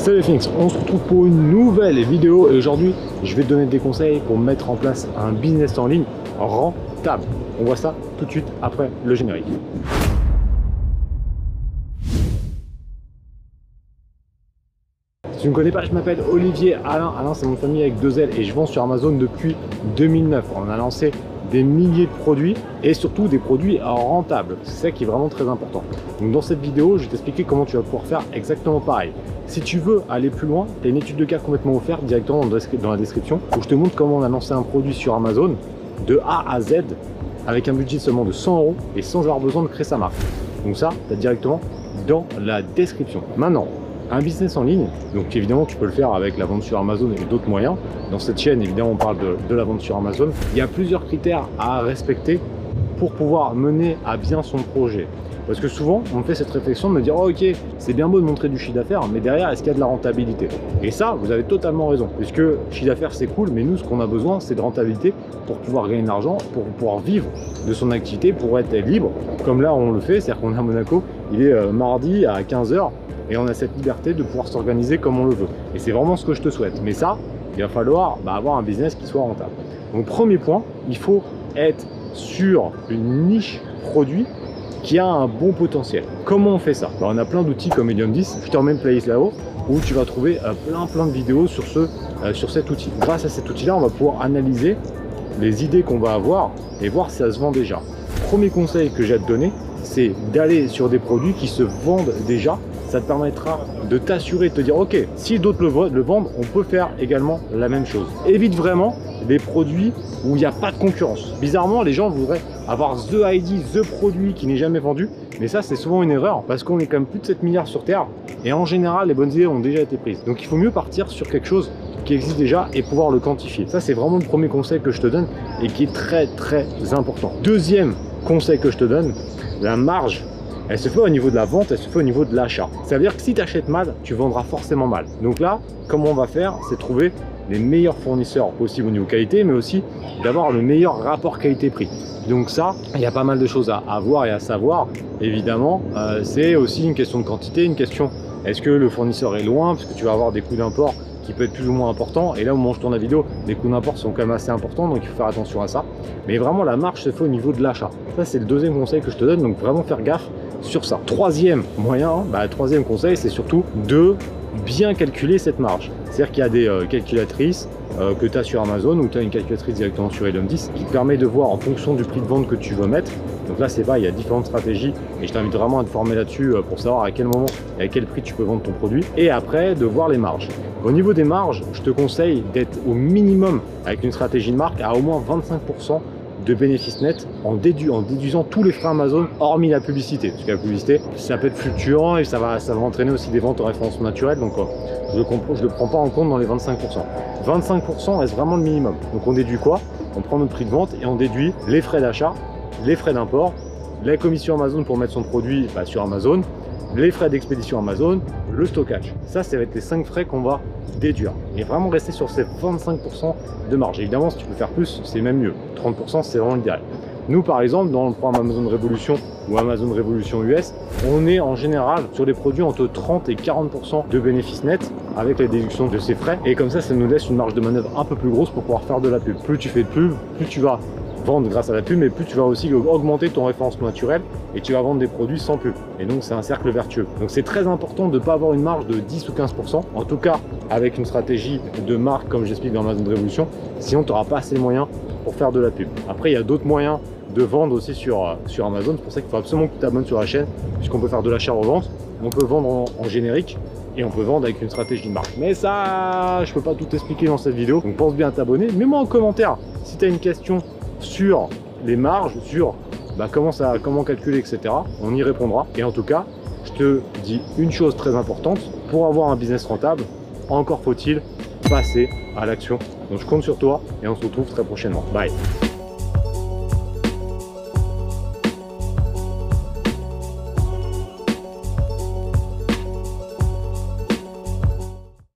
Salut Phoenix, on se retrouve pour une nouvelle vidéo et aujourd'hui je vais te donner des conseils pour mettre en place un business en ligne rentable. On voit ça tout de suite après le générique. Si tu ne me connais pas, je m'appelle Olivier Alain. Alain, c'est mon famille avec deux L et je vends sur Amazon depuis 2009. On a lancé des milliers de produits et surtout des produits rentables. C'est ça qui est vraiment très important. Donc dans cette vidéo, je vais t'expliquer comment tu vas pouvoir faire exactement pareil. Si tu veux aller plus loin, tu as une étude de cas complètement offerte directement dans la description où je te montre comment on a lancé un produit sur Amazon de A à Z avec un budget seulement de 100 euros et sans avoir besoin de créer sa marque. Donc ça, tu as directement dans la description. Maintenant, un business en ligne, donc évidemment tu peux le faire avec la vente sur Amazon et d'autres moyens. Dans cette chaîne, évidemment, on parle de, la vente sur Amazon. Il y a plusieurs critères à respecter pour pouvoir mener à bien son projet. Parce que souvent, on fait cette réflexion de me dire oh, ok, c'est bien beau de montrer du chiffre d'affaires, mais derrière, est-ce qu'il y a de la rentabilité? Et ça, vous avez totalement raison. Puisque chiffre d'affaires, c'est cool, mais nous, ce qu'on a besoin, c'est de rentabilité pour pouvoir gagner de l'argent, pour pouvoir vivre de son activité, pour être libre. Comme là, on le fait, c'est-à-dire qu'on est à Monaco, il est euh, mardi à 15h, et on a cette liberté de pouvoir s'organiser comme on le veut. Et c'est vraiment ce que je te souhaite. Mais ça, il va falloir bah, avoir un business qui soit rentable. Donc premier point, il faut être sur une niche produit qui a un bon potentiel. Comment on fait ça? Bah, On a plein d'outils comme Medium 10, je te remets une playlist là-haut, où tu vas trouver euh, plein plein de vidéos sur, ce, euh, sur cet outil. Grâce à cet outil-là, on va pouvoir analyser les idées qu'on va avoir et voir si ça se vend déjà. Premier conseil que j'ai à te donner, c'est d'aller sur des produits qui se vendent déjà ça te permettra de t'assurer, de te dire, ok, si d'autres le, vendent, on peut faire également la même chose. Évite vraiment les produits où il n'y a pas de concurrence. Bizarrement, les gens voudraient avoir The ID, The produit qui n'est jamais vendu, mais ça, c'est souvent une erreur parce qu'on est quand même plus de 7 milliards sur Terre et en général, les bonnes idées ont déjà été prises. Donc, il faut mieux partir sur quelque chose qui existe déjà et pouvoir le quantifier. Ça, c'est vraiment le premier conseil que je te donne et qui est très, très important. Deuxième conseil que je te donne, la marge elle se fait au niveau de la vente, elle se fait au niveau de l'achat. Ça veut dire que si tu achètes mal, tu vendras forcément mal. Donc là, comment on va faire C'est trouver les meilleurs fournisseurs possibles au niveau qualité, mais aussi d'avoir le meilleur rapport qualité-prix. Donc ça, il y a pas mal de choses à, voir et à savoir. Évidemment, euh, c'est aussi une question de quantité, une question est-ce que le fournisseur est loin, parce que tu vas avoir des coûts d'import qui peut être plus ou moins important. Et là, au moment où je tourne la vidéo, les coûts d'import sont quand même assez importants, donc il faut faire attention à ça. Mais vraiment, la marche se fait au niveau de l'achat. Ça, c'est le deuxième conseil que je te donne, donc vraiment faire gaffe sur ça. Troisième moyen, bah, troisième conseil, c'est surtout de bien calculer cette marge. C'est-à-dire qu'il y a des euh, calculatrices euh, que tu as sur Amazon ou tu as une calculatrice directement sur Elon 10 qui te permet de voir en fonction du prix de vente que tu veux mettre. Donc là, c'est pas, il y a différentes stratégies et je t'invite vraiment à te former là-dessus euh, pour savoir à quel moment et à quel prix tu peux vendre ton produit. Et après, de voir les marges. Au niveau des marges, je te conseille d'être au minimum avec une stratégie de marque à au moins 25% de bénéfices nets en, déduisant tous les frais Amazon, hormis la publicité. Parce que la publicité, ça peut être fluctuant et ça va, ça va entraîner aussi des ventes en référence naturelle. Donc, euh, je ne le, prends pas en compte dans les 25%. 25% reste vraiment le minimum. Donc, on déduit quoi? On prend notre prix de vente et on déduit les frais d'achat, les frais d'import, la commission Amazon pour mettre son produit bah, sur Amazon, les frais d'expédition Amazon, le stockage. Ça, c'est avec les 5 frais qu'on va déduire. Et vraiment rester sur ces 25% de marge. Évidemment, si tu peux faire plus, c'est même mieux. 30%, c'est vraiment l'idéal. Nous, par exemple, dans le programme Amazon Révolution ou Amazon Révolution US, on est en général sur des produits entre 30 et 40% de bénéfices nets avec la déduction de ces frais. Et comme ça, ça nous laisse une marge de manœuvre un peu plus grosse pour pouvoir faire de la pub. Plus tu fais de pub, plus tu vas vendre grâce à la pub, mais plus tu vas aussi augmenter ton référencement naturel et tu vas vendre des produits sans pub. Et donc c'est un cercle vertueux. Donc c'est très important de ne pas avoir une marge de 10 ou 15%, en tout cas avec une stratégie de marque comme j'explique dans Amazon Révolution, sinon tu n'auras pas assez de moyens pour faire de la pub. Après il y a d'autres moyens de vendre aussi sur, euh, sur Amazon, c'est pour ça qu'il faut absolument que tu t'abonnes sur la chaîne, puisqu'on peut faire de l'achat-revente, on peut vendre en, en générique, et on peut vendre avec une stratégie de marque. Mais ça, je peux pas tout expliquer dans cette vidéo, donc pense bien à t'abonner. Mets-moi en commentaire si tu as une question sur les marges, sur bah, comment, ça, comment calculer, etc. On y répondra. Et en tout cas, je te dis une chose très importante, pour avoir un business rentable, encore faut-il passer à l'action. Donc je compte sur toi et on se retrouve très prochainement. Bye